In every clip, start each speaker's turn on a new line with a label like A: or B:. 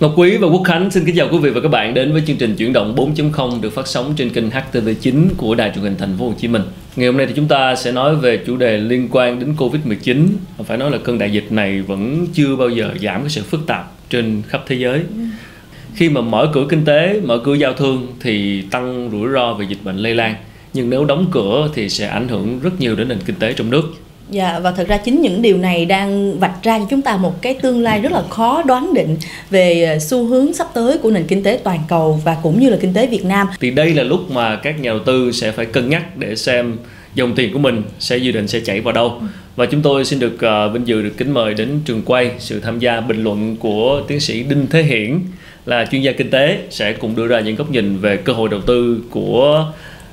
A: Ngọc Quý và Quốc Khánh xin kính chào quý vị và các bạn đến với chương trình chuyển động 4.0 được phát sóng trên kênh HTV9 của Đài truyền hình Thành phố Hồ Chí Minh. Ngày hôm nay thì chúng ta sẽ nói về chủ đề liên quan đến Covid-19. Phải nói là cơn đại dịch này vẫn chưa bao giờ giảm cái sự phức tạp trên khắp thế giới. Khi mà mở cửa kinh tế, mở cửa giao thương thì tăng rủi ro về dịch bệnh lây lan. Nhưng nếu đóng cửa thì sẽ ảnh hưởng rất nhiều đến nền kinh tế trong nước.
B: Dạ và thật ra chính những điều này đang vạch ra cho chúng ta một cái tương lai rất là khó đoán định về ờ, xu hướng sắp tới của nền kinh tế toàn cầu và cũng như là kinh tế Việt Nam.
A: Thì đây là lúc mà các nhà đầu tư sẽ phải cân nhắc để xem dòng tiền của mình sẽ dự định sẽ chảy vào đâu. Và chúng tôi xin được uh, vinh dự được kính mời đến trường quay sự tham gia bình luận của tiến sĩ Đinh Thế Hiển là chuyên gia kinh tế sẽ cùng đưa ra những góc nhìn về cơ hội đầu tư của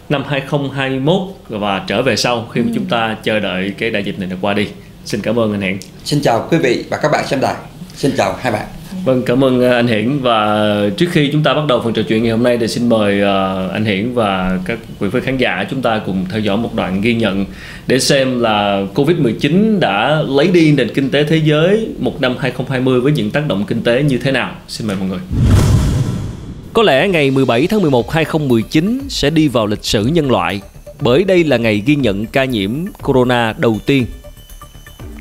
A: năm 2021 và trở về sau khi mà ừ. chúng ta chờ đợi cái đại dịch này đã qua đi. Xin cảm ơn anh Hiển.
C: Xin chào quý vị và các bạn xem đài. Xin chào hai bạn.
A: Vâng, cảm ơn ờ, anh Hiển và trước khi chúng ta bắt đầu phần trò chuyện ngày hôm nay thì xin mời ờ, anh Hiển và các quý vị khán giả chúng ta cùng theo dõi một đoạn ghi nhận để xem là Covid-19 đã lấy đi nền kinh tế thế giới một năm 2020 với những tác động kinh tế như thế nào. Xin mời mọi người. Có lẽ ngày 17 tháng 11 2019 sẽ đi vào lịch sử nhân loại bởi đây là ngày ghi nhận ca nhiễm corona đầu tiên.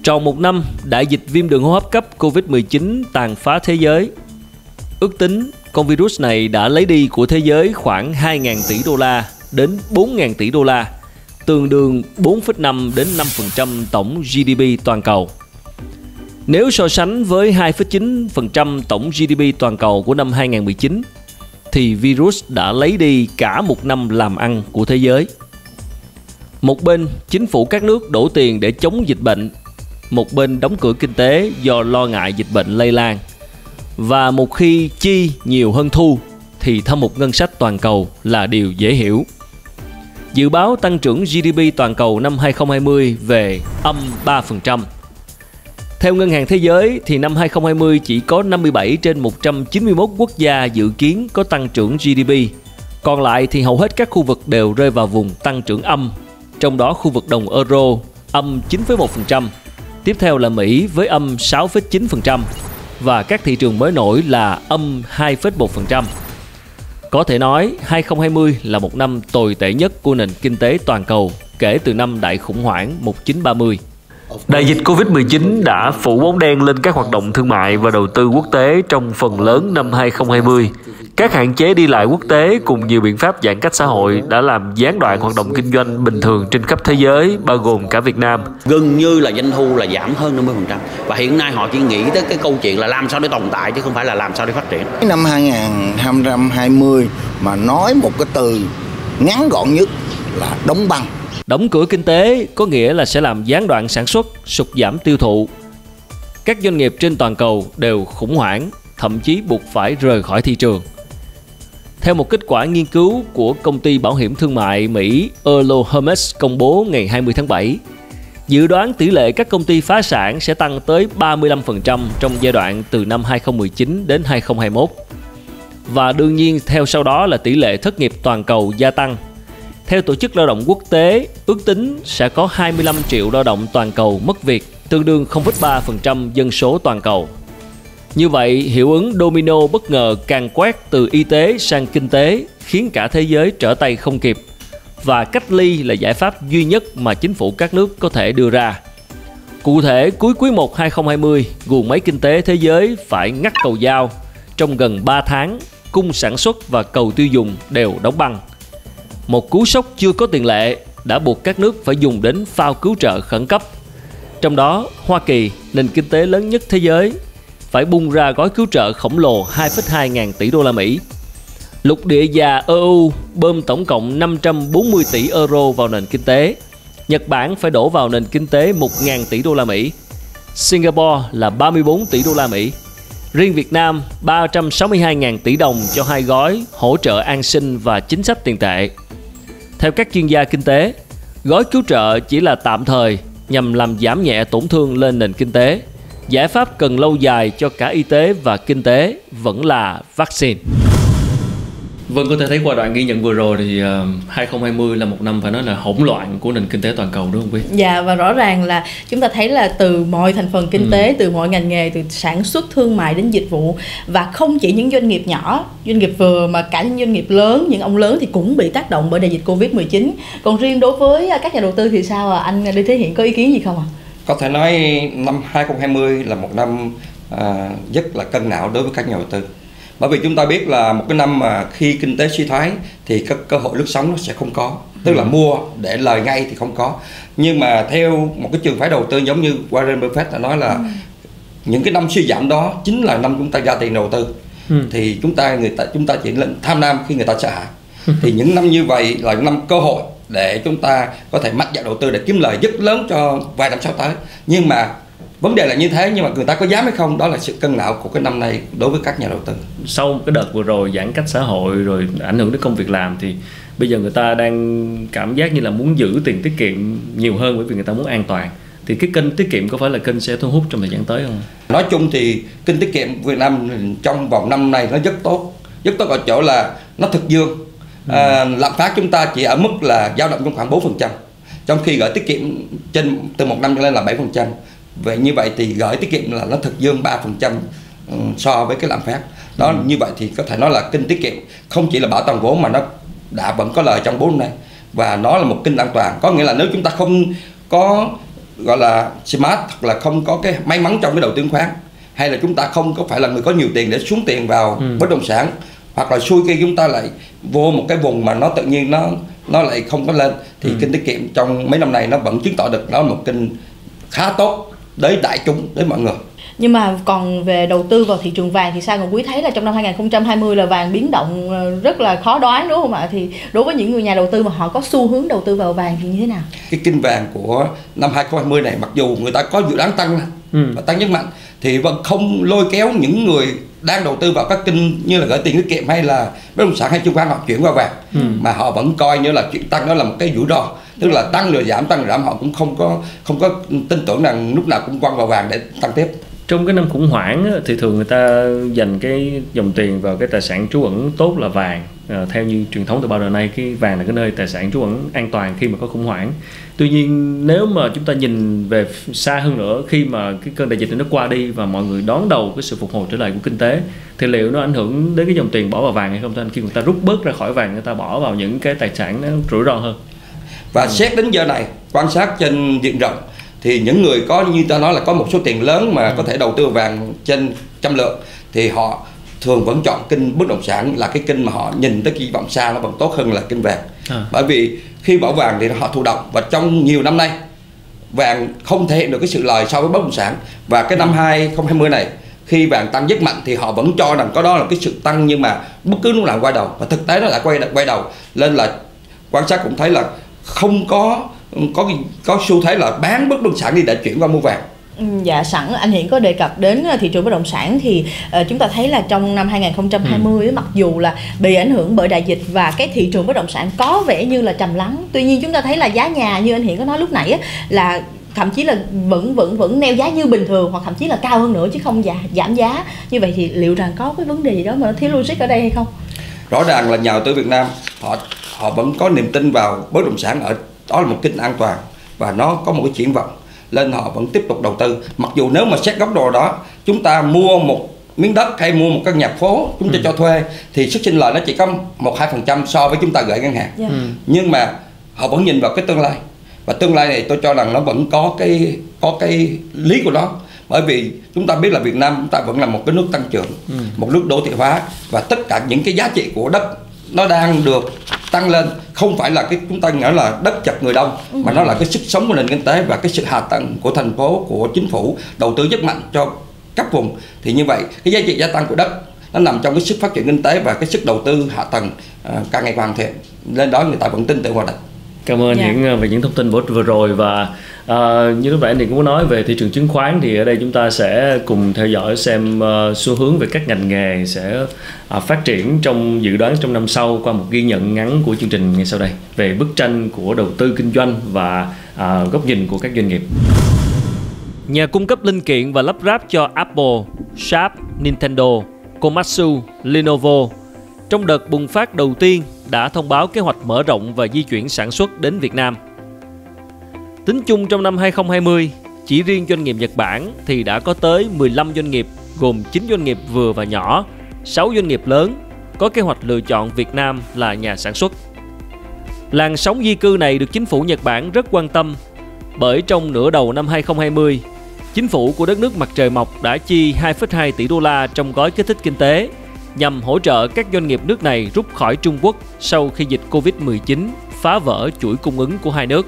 A: Trong một năm, đại dịch viêm đường hô hấp cấp COVID-19 tàn phá thế giới. Ước tính con virus này đã lấy đi của thế giới khoảng 2.000 tỷ đô la đến 4.000 tỷ đô la, tương đương 4,5 đến 5% tổng GDP toàn cầu. Nếu so sánh với 2,9% tổng GDP toàn cầu của năm 2019, thì virus đã lấy đi cả một năm làm ăn của thế giới. Một bên, chính phủ các nước đổ tiền để chống dịch bệnh, một bên đóng cửa kinh tế do lo ngại dịch bệnh lây lan. Và một khi chi nhiều hơn thu thì thâm hụt ngân sách toàn cầu là điều dễ hiểu. Dự báo tăng trưởng GDP toàn cầu năm 2020 về âm 3%, theo Ngân hàng Thế giới thì năm 2020 chỉ có 57 trên 191 quốc gia dự kiến có tăng trưởng GDP. Còn lại thì hầu hết các khu vực đều rơi vào vùng tăng trưởng âm, trong đó khu vực đồng euro âm 9,1%, tiếp theo là Mỹ với âm 6,9% và các thị trường mới nổi là âm 2,1%. Có thể nói 2020 là một năm tồi tệ nhất của nền kinh tế toàn cầu kể từ năm đại khủng hoảng 1930. Đại dịch Covid-19 đã phủ bóng đen lên các hoạt động thương mại và đầu tư quốc tế trong phần lớn năm 2020. Các hạn chế đi lại quốc tế cùng nhiều biện pháp giãn cách xã hội đã làm gián đoạn hoạt động kinh doanh bình thường trên khắp thế giới, bao gồm cả Việt Nam.
D: Gần như là doanh thu là giảm hơn 50% và hiện nay họ chỉ nghĩ tới cái câu chuyện là làm sao để tồn tại chứ không phải là làm sao để phát triển.
E: Năm 2020 mà nói một cái từ ngắn gọn nhất là đóng băng
A: Đóng cửa kinh tế có nghĩa là sẽ làm gián đoạn sản xuất, sụt giảm tiêu thụ. Các doanh nghiệp trên toàn cầu đều khủng hoảng, thậm chí buộc phải rời khỏi thị trường. Theo một kết quả nghiên cứu của công ty bảo hiểm thương mại Mỹ Erlo Hermes công bố ngày 20 tháng 7, dự đoán tỷ lệ các công ty phá sản sẽ tăng tới 35% trong giai đoạn từ năm 2019 đến 2021. Và đương nhiên theo sau đó là tỷ lệ thất nghiệp toàn cầu gia tăng theo Tổ chức Lao động Quốc tế, ước tính sẽ có 25 triệu lao động toàn cầu mất việc, tương đương 0,3% dân số toàn cầu. Như vậy, hiệu ứng domino bất ngờ càng quét từ y tế sang kinh tế khiến cả thế giới trở tay không kịp và cách ly là giải pháp duy nhất mà chính phủ các nước có thể đưa ra. Cụ thể, cuối quý 1 2020, guồng máy kinh tế thế giới phải ngắt cầu giao. Trong gần 3 tháng, cung sản xuất và cầu tiêu dùng đều đóng băng – một cú sốc chưa có tiền lệ đã buộc các nước phải dùng đến phao cứu trợ khẩn cấp. Trong đó, Hoa Kỳ, nền kinh tế lớn nhất thế giới, phải bung ra gói cứu trợ khổng lồ 2,2 ngàn tỷ đô la Mỹ. Lục địa già EU bơm tổng cộng 540 tỷ euro vào nền kinh tế. Nhật Bản phải đổ vào nền kinh tế 1.000 tỷ đô la Mỹ. Singapore là 34 tỷ đô la Mỹ. Riêng Việt Nam 362.000 tỷ đồng cho hai gói hỗ trợ an sinh và chính sách tiền tệ. Theo các chuyên gia kinh tế, gói cứu trợ chỉ là tạm thời nhằm làm giảm nhẹ tổn thương lên nền kinh tế. Giải pháp cần lâu dài cho cả y tế và kinh tế vẫn là vaccine.
F: Vâng, có thể thấy qua đoạn ghi nhận vừa rồi thì uh, 2020 là một năm phải nói là hỗn loạn của nền kinh tế toàn cầu đúng không quý?
B: Dạ và rõ ràng là chúng ta thấy là từ mọi thành phần kinh ừ. tế, từ mọi ngành nghề, từ sản xuất, thương mại đến dịch vụ và không chỉ những doanh nghiệp nhỏ, doanh nghiệp vừa mà cả những doanh nghiệp lớn, những ông lớn thì cũng bị tác động bởi đại dịch Covid-19. Còn riêng đối với các nhà đầu tư thì sao à? Anh Lê Thế Hiện có ý kiến gì không ạ? À?
C: Có thể nói năm 2020 là một năm à, rất là cân não đối với các nhà đầu tư bởi vì chúng ta biết là một cái năm mà khi kinh tế suy thoái thì các cơ hội lướt sóng nó sẽ không có tức là ừ. mua để lời ngay thì không có nhưng mà theo một cái trường phái đầu tư giống như Warren Buffett đã nói là ừ. những cái năm suy giảm đó chính là năm chúng ta ra tiền đầu tư ừ. thì chúng ta người ta chúng ta chỉ lên tham lam khi người ta sợ hãi thì những năm như vậy là những năm cơ hội để chúng ta có thể mạnh dạn đầu tư để kiếm lời rất lớn cho vài năm sau tới nhưng mà vấn đề là như thế nhưng mà người ta có dám hay không đó là sự cân não của cái năm nay đối với các nhà đầu tư.
F: Sau cái đợt vừa rồi giãn cách xã hội rồi ảnh hưởng đến công việc làm thì bây giờ người ta đang cảm giác như là muốn giữ tiền tiết kiệm nhiều hơn bởi vì người ta muốn an toàn. Thì cái kênh tiết kiệm có phải là kênh sẽ thu hút trong thời gian tới không?
C: Nói chung thì kênh tiết kiệm Việt Nam trong vòng năm nay nó rất tốt. Rất tốt ở chỗ là nó thực dương. Ừ. à, lạm phát chúng ta chỉ ở mức là dao động trong khoảng 4% trong khi gửi tiết kiệm trên từ một năm cho lên là 7% vậy như vậy thì gửi tiết kiệm là nó thực dương 3% ừ, so với cái lạm phát đó ừ. như vậy thì có thể nói là kinh tiết kiệm không chỉ là bảo toàn vốn mà nó đã vẫn có lời trong 4 năm nay và nó là một kinh an toàn có nghĩa là nếu chúng ta không có gọi là smart hoặc là không có cái may mắn trong cái đầu tư khoán hay là chúng ta không có phải là người có nhiều tiền để xuống tiền vào ừ. bất động sản hoặc là xui khi chúng ta lại vô một cái vùng mà nó tự nhiên nó nó lại không có lên thì ừ. kinh tiết kiệm trong mấy năm này nó vẫn chứng tỏ được nó là một kinh khá tốt đến đại chúng đến mọi người.
B: Nhưng mà còn về đầu tư vào thị trường vàng thì sao? Còn quý thấy là trong năm 2020 là vàng biến động ờ, rất là khó đoán đúng không ạ? Thì đối với những người nhà đầu tư mà họ có xu hướng đầu tư vào vàng thì như thế nào?
C: Cái kinh vàng của năm 2020 này mặc dù người ta có dự đoán tăng ừ. và tăng rất mạnh thì vẫn không lôi kéo những người đang đầu tư vào các kinh như là gửi tiền tiết kiệm hay là bất động sản hay chứng khoán họ chuyển qua vàng. Ừ. mà họ vẫn coi như là chuyện tăng đó là một cái rủi ro tức là tăng rồi giảm tăng rồi giảm họ cũng không có không có tin tưởng rằng lúc nào cũng quăng vào vàng để tăng tiếp.
F: Trong cái năm khủng hoảng thì thường người ta dành cái dòng tiền vào cái tài sản trú ẩn tốt là vàng. À, theo như truyền thống từ bao đời nay cái vàng là cái nơi tài sản trú ẩn an toàn khi mà có khủng hoảng. Tuy nhiên nếu mà chúng ta nhìn về xa hơn nữa khi mà cái cơn đại dịch nó qua đi và mọi người đón đầu cái sự phục hồi trở lại của kinh tế thì liệu nó ảnh hưởng đến cái dòng tiền bỏ vào vàng hay không? Thưa anh khi người ta rút bớt ra khỏi vàng người ta bỏ vào những cái tài sản nó rủi ro hơn
C: và ừ. xét đến giờ này quan sát trên diện rộng thì những người có như ta nói là có một số tiền lớn mà ừ. có thể đầu tư vàng trên trăm lượng thì họ thường vẫn chọn kinh bất động sản là cái kinh mà họ nhìn tới kỳ vọng xa nó vẫn tốt hơn là kinh vàng à. bởi vì khi bỏ vàng thì họ thụ động và trong nhiều năm nay vàng không thể hiện được cái sự lời so với bất động sản và cái năm 2020 này khi vàng tăng rất mạnh thì họ vẫn cho rằng có đó là cái sự tăng nhưng mà bất cứ lúc nào quay đầu và thực tế nó lại quay quay đầu nên là quan sát cũng thấy là không có có có xu thế là bán bất động sản đi để chuyển qua mua vàng.
B: Ừ, Dạ sẵn. Anh Hiển có đề cập đến ờ, thị trường bất động sản thì uh, chúng ta thấy là trong năm 2020 ừ. mặc dù là bị ảnh hưởng bởi đại dịch và cái thị trường bất động sản có vẻ như là trầm lắng tuy nhiên chúng ta thấy là giá nhà như anh Hiển có nói lúc nãy á, là thậm chí là vẫn vẫn vẫn neo giá như bình thường hoặc thậm chí là cao hơn nữa chứ không giảm giảm giá. Như vậy thì liệu rằng có cái vấn đề gì đó mà nó thiếu logic ở đây hay không?
C: Rõ ràng là nhà đầu tư Việt Nam họ họ vẫn có niềm tin vào bất động sản ở đó là một kênh an toàn và nó có một cái triển vọng nên họ vẫn tiếp tục đầu tư mặc dù nếu mà xét góc độ đó chúng ta mua một miếng đất hay mua một căn nhà phố chúng ta ừ. cho thuê thì sức sinh lời nó chỉ có một hai phần trăm so với chúng ta gửi ngân hàng yeah. Dạ. ừ. nhưng mà họ vẫn nhìn vào cái tương lai và tương lai này tôi cho rằng nó vẫn có cái có cái lý của nó bởi vì chúng ta biết là Việt Nam chúng ta vẫn là một cái nước tăng trưởng ừ. một nước đô thị hóa và tất cả những cái giá trị của đất nó đang được tăng lên không phải là cái chúng ta nói là đất chật người đông ừ. mà nó là cái sức sống của nền kinh tế và cái sự hạ tầng của thành phố của chính phủ đầu tư rất mạnh cho các vùng. Thì như vậy cái giá trị gia tăng của đất nó nằm trong cái sức phát triển kinh tế và cái sức đầu tư hạ tầng uh, càng ngày hoàn thiện lên đó người ta vẫn tin tưởng vào đất
F: cảm ơn dạ. những về những thông tin vừa rồi và À, như lúc nãy thì cũng nói về thị trường chứng khoán thì ở đây chúng ta sẽ cùng theo dõi xem uh, xu hướng về các ngành nghề sẽ uh, phát triển trong dự đoán trong năm sau qua một ghi nhận ngắn của chương trình ngay sau đây về bức tranh của đầu tư kinh doanh và uh, góc nhìn của các doanh nghiệp. Nhà cung cấp linh kiện và lắp ráp cho Apple, Sharp, Nintendo, Komatsu, Lenovo
A: trong đợt bùng phát đầu tiên đã thông báo kế hoạch mở rộng và di chuyển sản xuất đến Việt Nam. Tính chung trong năm 2020, chỉ riêng doanh nghiệp Nhật Bản thì đã có tới 15 doanh nghiệp gồm 9 doanh nghiệp vừa và nhỏ, 6 doanh nghiệp lớn có kế hoạch lựa chọn Việt Nam là nhà sản xuất. Làn sóng di cư này được chính phủ Nhật Bản rất quan tâm bởi trong nửa đầu năm 2020, chính phủ của đất nước mặt trời mọc đã chi 2,2 tỷ đô la trong gói kích thích kinh tế nhằm hỗ trợ các doanh nghiệp nước này rút khỏi Trung Quốc sau khi dịch Covid-19 phá vỡ chuỗi cung ứng của hai nước.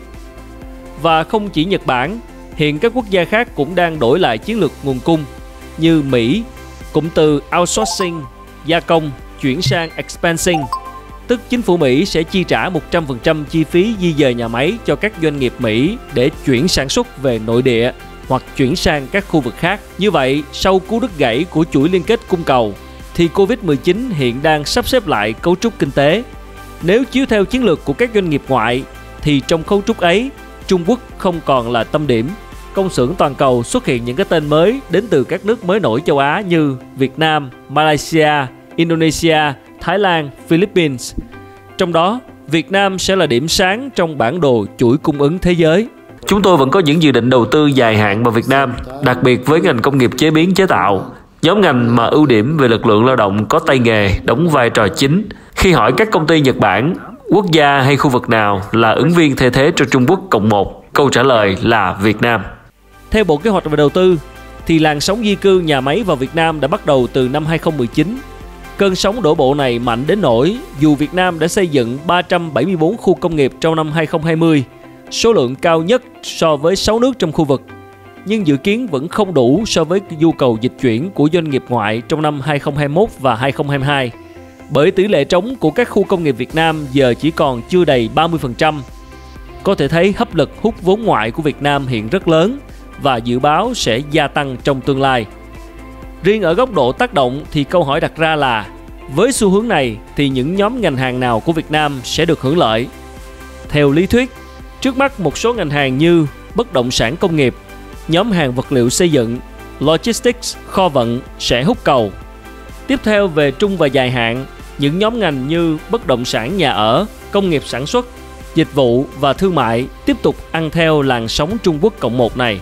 A: Và không chỉ Nhật Bản, hiện các quốc gia khác cũng đang đổi lại chiến lược nguồn cung như Mỹ, cụm từ outsourcing, gia công chuyển sang expensing, tức chính phủ Mỹ sẽ chi trả 100% chi phí di dời nhà máy cho các doanh nghiệp Mỹ để chuyển sản xuất về nội địa hoặc chuyển sang các khu vực khác. Như vậy, sau cú đứt gãy của chuỗi liên kết cung cầu, thì Covid-19 hiện đang sắp xếp lại cấu trúc kinh tế. Nếu chiếu theo chiến lược của các doanh nghiệp ngoại, thì trong cấu trúc ấy, Trung Quốc không còn là tâm điểm. Công xưởng toàn cầu xuất hiện những cái tên mới đến từ các nước mới nổi châu Á như Việt Nam, Malaysia, Indonesia, Thái Lan, Philippines. Trong đó, Việt Nam sẽ là điểm sáng trong bản đồ chuỗi cung ứng thế giới. Chúng tôi vẫn có những dự định đầu tư dài hạn vào Việt Nam, đặc biệt với ngành công nghiệp chế biến chế tạo. Nhóm ngành mà ưu điểm về lực lượng lao động có tay nghề đóng vai trò chính. Khi hỏi các công ty Nhật Bản, quốc gia hay khu vực nào là ứng viên thay thế cho Trung Quốc cộng một, câu trả lời là Việt Nam. Theo Bộ Kế hoạch và Đầu tư, thì làn sóng di cư nhà máy vào Việt Nam đã bắt đầu từ năm 2019 Cơn sóng đổ bộ này mạnh đến nỗi dù Việt Nam đã xây dựng 374 khu công nghiệp trong năm 2020, số lượng cao nhất so với 6 nước trong khu vực, nhưng dự kiến vẫn không đủ so với nhu cầu dịch chuyển của doanh nghiệp ngoại trong năm 2021 và 2022. Bởi tỷ lệ trống của các khu công nghiệp Việt Nam giờ chỉ còn chưa đầy 30%. Có thể thấy hấp lực hút vốn ngoại của Việt Nam hiện rất lớn và dự báo sẽ gia tăng trong tương lai. Riêng ở góc độ tác động thì câu hỏi đặt ra là với xu hướng này thì những nhóm ngành hàng nào của Việt Nam sẽ được hưởng lợi? Theo lý thuyết, trước mắt một số ngành hàng như bất động sản công nghiệp, nhóm hàng vật liệu xây dựng, logistics, kho vận sẽ hút cầu. Tiếp theo về trung và dài hạn, những nhóm ngành như bất động sản nhà ở, công nghiệp sản xuất, dịch vụ và thương mại tiếp tục ăn theo làn sóng Trung Quốc cộng một này.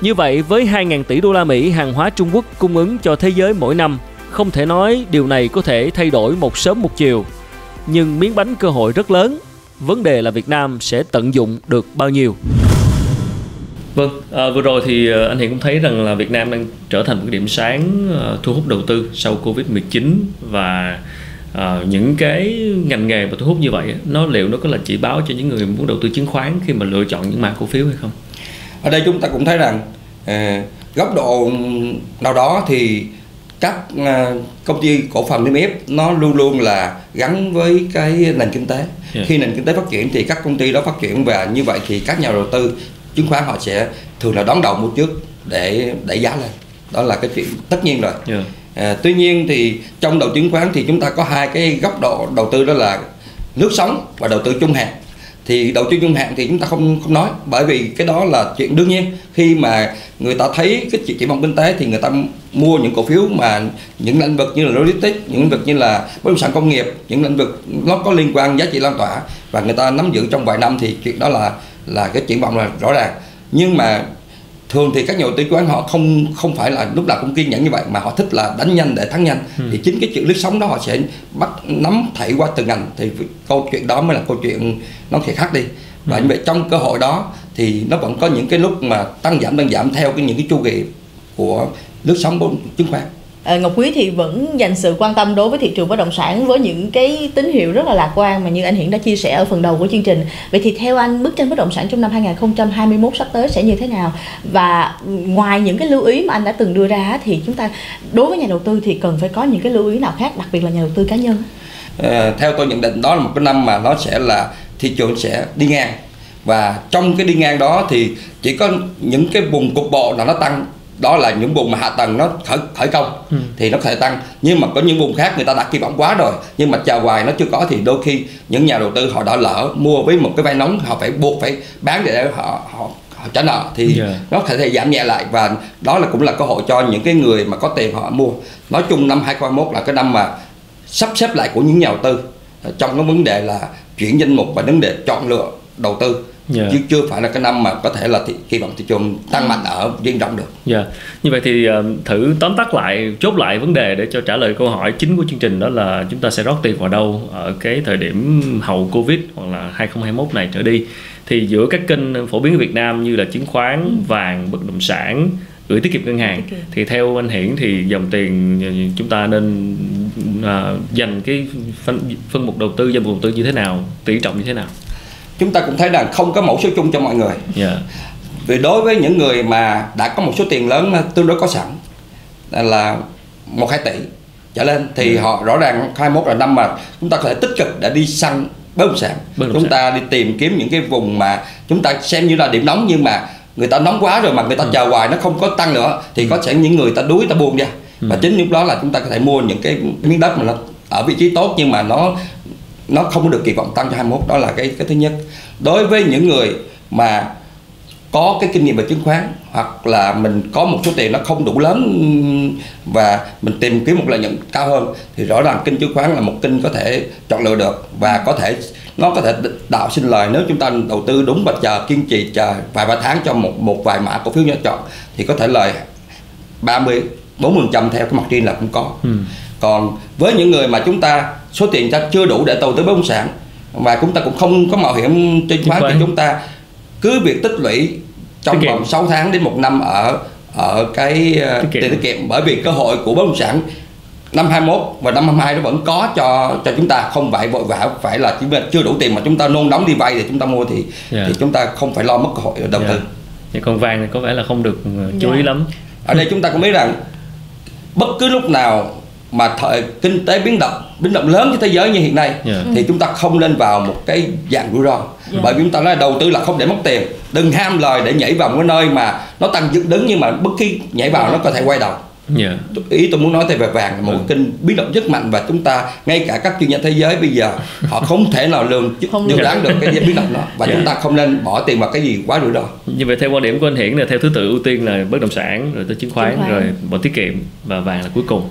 A: Như vậy, với 2.000 tỷ đô la Mỹ hàng hóa Trung Quốc cung ứng cho thế giới mỗi năm, không thể nói điều này có thể thay đổi một sớm một chiều. Nhưng miếng bánh cơ hội rất lớn. Vấn đề là Việt Nam sẽ tận dụng được bao nhiêu. Vâng, à, vừa rồi thì à, anh Hiển cũng thấy rằng là Việt Nam đang trở thành một cái điểm sáng uh, thu hút đầu tư sau Covid-19 và uh, những cái ngành nghề mà thu hút như vậy nó liệu nó có là chỉ báo cho những người muốn đầu tư chứng khoán khi mà lựa chọn những mã cổ phiếu hay không?
C: ở đây chúng ta cũng thấy rằng à, góc độ nào đó thì các à, công ty cổ phần niêm yết nó luôn luôn là gắn với cái nền kinh tế yeah. khi nền kinh tế phát triển thì các công ty đó phát triển và như vậy thì các nhà đầu tư chứng khoán họ sẽ thường là đón đầu mua trước để đẩy giá lên. Đó là cái chuyện tất nhiên rồi. Yeah. à, tuy nhiên thì trong đầu chứng khoán thì chúng ta có hai cái góc độ đầu tư đó là nước sống và đầu tư trung hạn. Thì đầu tư trung hạn thì chúng ta không không nói bởi vì cái đó là chuyện đương nhiên. Khi mà người ta thấy cái chỉ vọng kinh tế thì người ta mua những cổ phiếu mà những lĩnh vực như là logistics những lĩnh vực như là bất động sản công nghiệp những lĩnh vực nó có liên quan giá trị lan tỏa và người ta nắm giữ trong vài năm thì chuyện đó là là cái triển vọng là rõ ràng. Nhưng mà thường thì các nhà đầu tư quán họ không không phải là lúc nào cũng kiên nhẫn như vậy mà họ thích là đánh nhanh để thắng nhanh. Ừ. thì chính cái chuyện lướt sóng đó họ sẽ bắt nắm thảy qua từng ngành. Thì câu chuyện đó mới là câu chuyện nó sẽ khác đi. Và ừ. như vậy trong cơ hội đó thì nó vẫn có những cái lúc mà tăng giảm tăng giảm theo cái những cái chu kỳ của lướt sóng chứng khoán
B: Ờ, Ngọc Quý thì vẫn dành sự quan tâm đối với thị trường bất động sản với những cái tín hiệu rất là lạc quan mà như anh Hiển đã chia sẻ ở phần đầu của chương trình. Vậy thì theo anh bức tranh bất động sản trong năm 2021 sắp tới sẽ như thế nào? Và ngoài những cái lưu ý mà anh đã từng đưa ra thì chúng ta đối với nhà đầu tư thì cần phải có những cái lưu ý nào khác, đặc biệt là nhà đầu tư cá nhân?
C: À, theo tôi nhận định đó là một cái năm mà nó sẽ là thị trường sẽ đi ngang và trong cái đi ngang đó thì chỉ có những cái vùng cục bộ là nó tăng đó là những vùng mà hạ tầng nó khởi khởi công. Ừ. thì nó có thể tăng. Nhưng mà có những vùng khác người ta đã kỳ vọng quá rồi. Nhưng mà chờ hoài nó chưa có thì đôi khi những nhà đầu tư họ đã lỡ mua với một cái vay nóng họ phải buộc phải bán để họ họ họ trả nợ thì yeah. nó có thể giảm nhẹ lại. Và đó là cũng là cơ hội cho những cái người mà có tiền họ mua. Nói chung năm 2021 là cái năm mà sắp xếp lại của những nhà đầu tư. Trong cái vấn đề là chuyển danh mục và vấn đề chọn lựa đầu tư
F: Dạ.
C: chứ chưa phải là cái năm mà có thể là thị, kỳ vọng thị trường tăng mạnh ở diện rộng được
F: Dạ, như vậy thì ờ, thử tóm tắt lại, chốt lại vấn đề để cho trả lời câu hỏi chính của chương trình đó là chúng ta sẽ rót tiền vào đâu ở cái thời điểm hậu Covid hoặc là 2021 này trở đi. Thì giữa các kênh phổ biến ở Việt Nam như là chứng khoán, vàng, bất động sản, gửi tiết kiệm ngân hàng
B: kiệm.
F: thì theo anh Hiển thì dòng tiền ờ, chúng ta nên à, dành cái phân, phân mục đầu tư, danh mục đầu tư như thế nào, tỷ trọng như thế nào?
C: Chúng ta cũng thấy rằng không có mẫu số chung cho mọi người.
F: Dạ.
C: vì đối với những người mà đã có một số tiền lớn tương đối có sẵn là một hai tỷ trở lên thì họ rõ ràng 21 là năm mà chúng ta có thể tích cực để đi săn bất động sản.
F: Bất động
C: chúng
F: sản.
C: ta đi tìm kiếm những cái vùng mà chúng ta xem như là điểm nóng nhưng mà người ta nóng quá rồi mà người ta chờ hoài nó không có tăng nữa thì có sẽ những người ta đuối ta buông ra và chính lúc đó là chúng ta có thể mua những cái miếng đất mà nó ở vị trí tốt nhưng mà nó nó không được kỳ vọng tăng cho 21 đó là cái cái thứ nhất. Đối với những người mà có cái kinh nghiệm về chứng khoán hoặc là mình có một số tiền nó không đủ lớn và mình tìm kiếm một lợi nhuận cao hơn thì rõ ràng kênh chứng khoán là một kênh có thể chọn lựa được và có thể nó có thể đạo sinh lời. Nếu chúng ta đầu tư đúng và chờ kiên trì chờ vài ba tháng cho một một vài mã cổ phiếu nhỏ chọn thì có thể lời 30 40 theo cái mặt trên là cũng có. Còn với những người mà chúng ta số tiền ta chưa đủ để đầu tư bất động sản và chúng ta cũng không có mạo hiểm trên chứng khoán thì chúng ta cứ việc tích lũy trong vòng 6 tháng đến một năm ở ở cái ờ,
F: Tiết kiệm.
C: tiền tiết kiệm bởi vì cơ hội của bất động sản năm 21 và năm 22 nó vẫn có cho cho chúng ta không phải vội vã phải là chỉ chưa đủ tiền mà chúng ta nôn nóng đi vay để chúng ta mua thì
F: Dạ.
C: thì chúng ta không phải lo mất cơ hội đầu
F: Dạ.
C: tư
F: Thì còn vàng thì có vẻ là không được ờ, chú
B: Dạ.
F: ý lắm.
C: ở đây chúng ta cũng biết rằng bất cứ lúc nào mà thời kinh tế biến động biến động lớn trên thế giới như hiện nay
F: Dạ.
C: thì chúng ta không nên vào một cái dạng rủi ro
B: Dạ.
C: bởi vì chúng ta nói là đầu tư là không để mất tiền đừng ham lời để nhảy vào một cái nơi mà nó tăng dựng đứng nhưng mà bất khi nhảy vào nó có thể quay đầu
F: Dạ.
C: ý tôi muốn nói về vàng là một
F: Ừ.
C: kênh biến động rất mạnh và chúng ta ngay cả các chuyên gia thế giới bây giờ họ không thể nào lường dự đoán được cái biến động đó và
F: Dạ.
C: chúng ta không nên bỏ tiền vào cái gì quá rủi ro
F: Như vậy theo quan điểm của anh Hiển là theo thứ tự ưu tiên là bất động sản rồi tới chứng khoán,
B: Chứng khoán.
F: rồi bảo tiết kiệm và vàng là cuối cùng.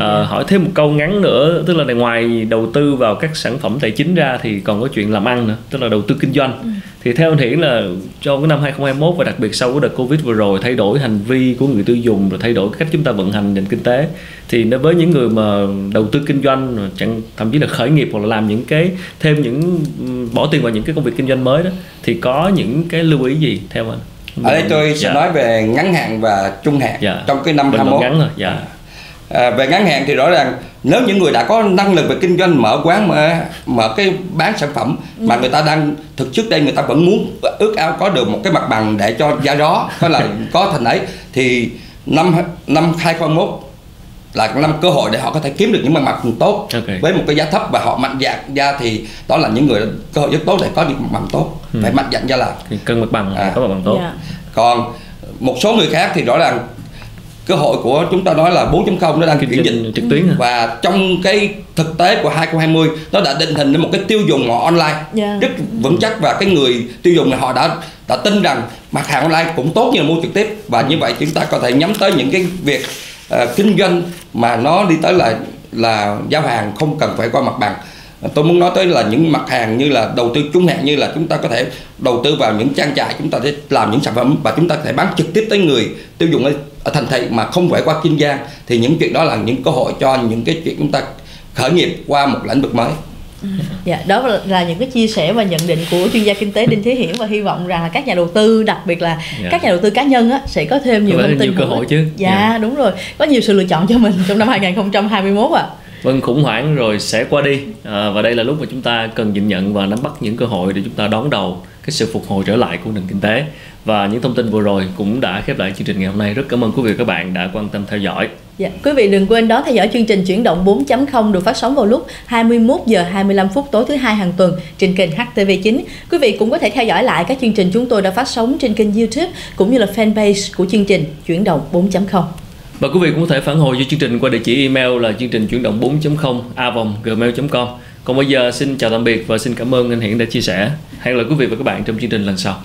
F: À, hỏi thêm một câu ngắn nữa tức là ngoài đầu tư vào các sản phẩm tài chính ra thì còn có chuyện làm ăn nữa tức là đầu tư kinh doanh. Thì theo anh Hiển là trong cái năm 2021 và đặc biệt sau cái đợt Covid vừa rồi thay đổi hành vi của người tiêu dùng rồi thay đổi cách chúng ta vận hành nền kinh tế thì đối với những người mà đầu tư kinh doanh rồi chẳng thậm chí là khởi nghiệp hoặc là làm những cái thêm những bỏ tiền vào những cái công việc kinh doanh mới đó thì có những cái lưu ý gì theo anh?
C: Ở đây tôi sẽ
F: Dạ.
C: nói về ngắn hạn và trung hạn
F: Dạ.
C: trong cái năm
F: Bình luận
C: 21
F: ngắn thôi. Dạ
C: À, về ngắn hạn thì rõ ràng nếu những người đã có năng lực về kinh doanh mở quán mở, mở cái bán sản phẩm mà người ta đang thực trước đây người ta vẫn muốn ước ao có được một cái mặt bằng để cho giá đó có là có thành ấy thì năm năm 2021 là năm cơ hội để họ có thể kiếm được những mặt bằng tốt
F: Ok.
C: với một cái giá thấp và họ mạnh dạn ra thì đó là những người cơ hội rất tốt để có được mặt bằng tốt phải mạnh dạn ra
F: thì cân mặt bằng
C: À.
F: có mặt bằng tốt
B: Dạ.
C: còn một số người khác thì rõ ràng cơ hội của chúng ta nói là 4.0 nó đang chuyển dịch.
F: trực tuyến
C: và trong cái thực tế của 2020 nó đã định hình đến một cái tiêu dùng họ online.
B: Dạ.
C: rất vững chắc và cái người tiêu dùng này họ đã đã tin rằng mặt hàng online cũng tốt như là mua trực tiếp. Và như vậy chúng ta có thể nhắm tới những cái việc ờ, kinh doanh mà nó đi tới là là giao hàng không cần phải qua mặt bằng. Tôi muốn nói tới là những mặt hàng như là đầu tư trung hạn như là chúng ta có thể đầu tư vào những trang trại chúng ta sẽ làm những sản phẩm và chúng ta có thể bán trực tiếp tới người tiêu dùng ở, thành thị mà không phải qua kiên giang thì những chuyện đó là những cơ hội cho những cái chuyện chúng ta khởi nghiệp qua một lĩnh vực mới
B: Dạ, đó là, là những cái chia sẻ và nhận định của chuyên gia kinh tế Đinh Thế Hiển và hy vọng rằng là các nhà đầu tư, đặc biệt là
F: Dạ.
B: các nhà đầu tư cá nhân á, sẽ có thêm nhiều thông tin
F: nhiều cơ hội chứ.
B: Dạ,
F: Dạ.
B: đúng rồi. Có nhiều sự lựa chọn cho mình trong năm 2021 ạ.
F: Vâng, khủng hoảng rồi sẽ qua đi à, và đây là lúc mà chúng ta cần nhìn nhận và nắm bắt những cơ hội để chúng ta đón đầu cái sự phục hồi trở lại của nền kinh tế và những thông tin vừa rồi cũng đã khép lại chương trình ngày hôm nay rất cảm ơn quý vị và các bạn đã quan tâm theo dõi
B: Dạ, quý vị đừng quên đó theo dõi chương trình chuyển động 4.0 được phát sóng vào lúc 21 giờ 25 phút tối thứ hai hàng tuần trên kênh HTV9. Quý vị cũng có thể theo dõi lại các chương trình chúng tôi đã phát sóng trên kênh YouTube cũng như là fanpage của chương trình chuyển động 4.0
F: và quý vị cũng có thể phản hồi cho chương trình qua địa chỉ email là chương trình chuyển động 4.0 avonggmail.com còn bây giờ xin chào tạm biệt và xin cảm ơn anh Hiển đã chia sẻ. Hẹn gặp lại quý vị và các bạn trong chương trình lần sau.